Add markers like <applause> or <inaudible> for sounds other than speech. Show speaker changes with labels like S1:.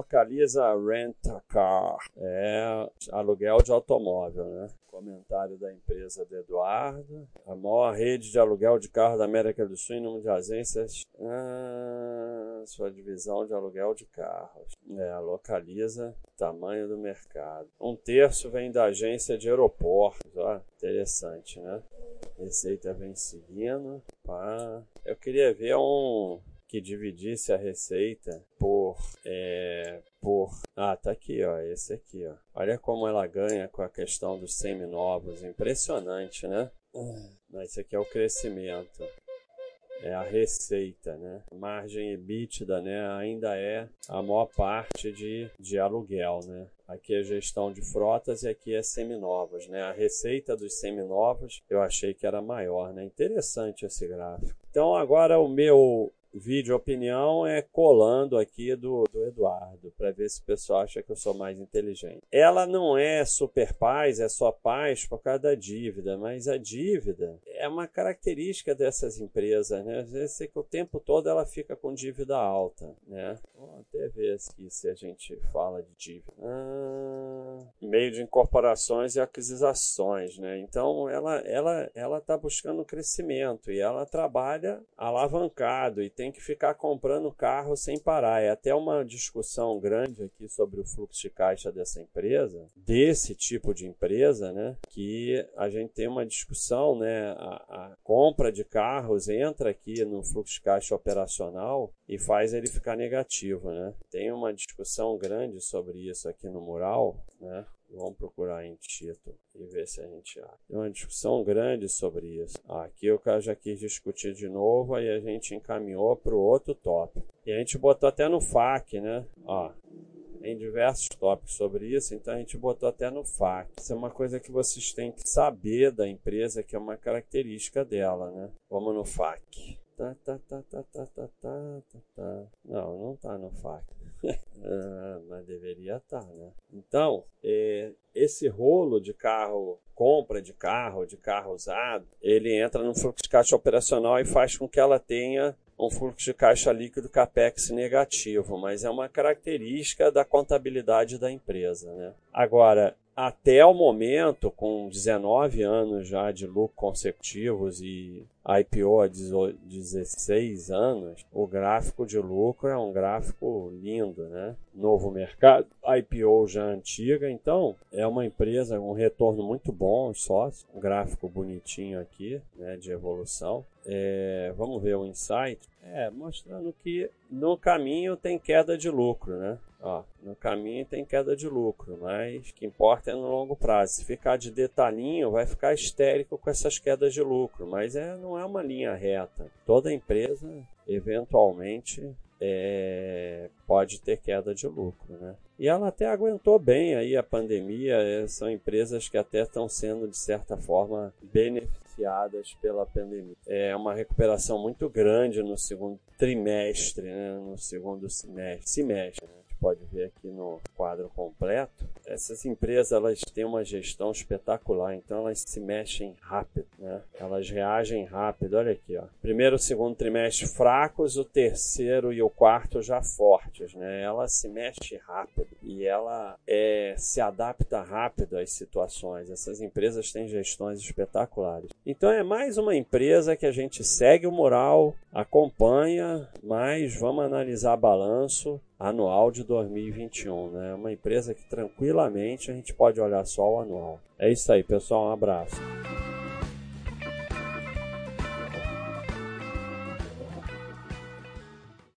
S1: localiza rent a car. É aluguel de automóvel, né? Comentário da empresa do Eduardo. A maior rede de aluguel de carro da América do Sul em número de agências. Ah, sua divisão de aluguel de carros. É, localiza tamanho do mercado. Um terço vem da agência de aeroportos. Interessante, né? Receita vem seguindo. Pá. Eu queria ver um que dividisse a receita por é, por ah tá aqui ó esse aqui ó olha como ela ganha com a questão dos seminovos impressionante né ah, esse aqui é o crescimento é a receita, né? Margem EBITDA, né? Ainda é a maior parte de, de aluguel, né? Aqui é gestão de frotas e aqui é seminovas, né? A receita dos seminovos eu achei que era maior, né? Interessante esse gráfico. Então agora o meu vídeo opinião é colando aqui do, do Eduardo, para ver se o pessoal acha que eu sou mais inteligente. Ela não é super paz, é só paz por causa da dívida, mas a dívida é uma característica dessas empresas, né? Às vezes é que o tempo todo ela fica com dívida alta, né? Até ver aqui se a gente fala de dívida. Ah, meio de incorporações e aquisições, né? Então ela ela ela está buscando crescimento e ela trabalha alavancado e tem que ficar comprando carro sem parar. É até uma discussão grande aqui sobre o fluxo de caixa dessa empresa, desse tipo de empresa, né? Que a gente tem uma discussão, né? A, compra de carros entra aqui no fluxo de caixa operacional e faz ele ficar negativo, né? Tem uma discussão grande sobre isso aqui no mural, né? Vamos procurar em título e ver se a gente acha. Tem uma discussão grande sobre isso. Aqui o cara já quis discutir de novo, aí a gente encaminhou para o outro tópico. E a gente botou até no FAQ, né? Ó, em diversos tópicos sobre isso, então a gente botou até no FAQ. Isso é uma coisa que vocês têm que saber da empresa, que é uma característica dela, né? Vamos no FAQ. Tá, tá, tá, tá, tá, tá, tá, tá. Não, não tá no FAQ. <laughs> ah, mas deveria estar, tá, né? Então, é, esse rolo de carro, compra de carro, de carro usado, ele entra no fluxo de caixa operacional e faz com que ela tenha um fluxo de caixa líquido capex negativo, mas é uma característica da contabilidade da empresa, né? Agora, até o momento, com 19 anos já de lucro consecutivos e IPO há 16 anos, o gráfico de lucro é um gráfico lindo, né? Novo mercado, IPO já antiga, então é uma empresa com um retorno muito bom, sócio, um gráfico bonitinho aqui, né, de evolução. É, vamos ver o insight. É, mostrando que no caminho tem queda de lucro, né? Ó, no caminho tem queda de lucro, mas o que importa é no longo prazo. Se ficar de detalhinho, vai ficar histérico com essas quedas de lucro, mas é, não é uma linha reta. Toda empresa, eventualmente, é, pode ter queda de lucro, né? E ela até aguentou bem aí a pandemia. É, são empresas que até estão sendo de certa forma beneficiadas pela pandemia. É uma recuperação muito grande no segundo trimestre, né? no segundo semestre, semestre. Né? pode ver aqui no quadro completo, essas empresas elas têm uma gestão espetacular, então elas se mexem rápido, né? Elas reagem rápido. Olha aqui, ó. Primeiro, segundo trimestre fracos, o terceiro e o quarto já fortes, né? Ela se mexe rápido e ela é, se adapta rápido às situações. Essas empresas têm gestões espetaculares. Então é mais uma empresa que a gente segue o moral, acompanha, mas vamos analisar balanço anual de 2021, né? Uma empresa que tranquilamente a gente pode olhar só o anual. É isso aí, pessoal. Um abraço.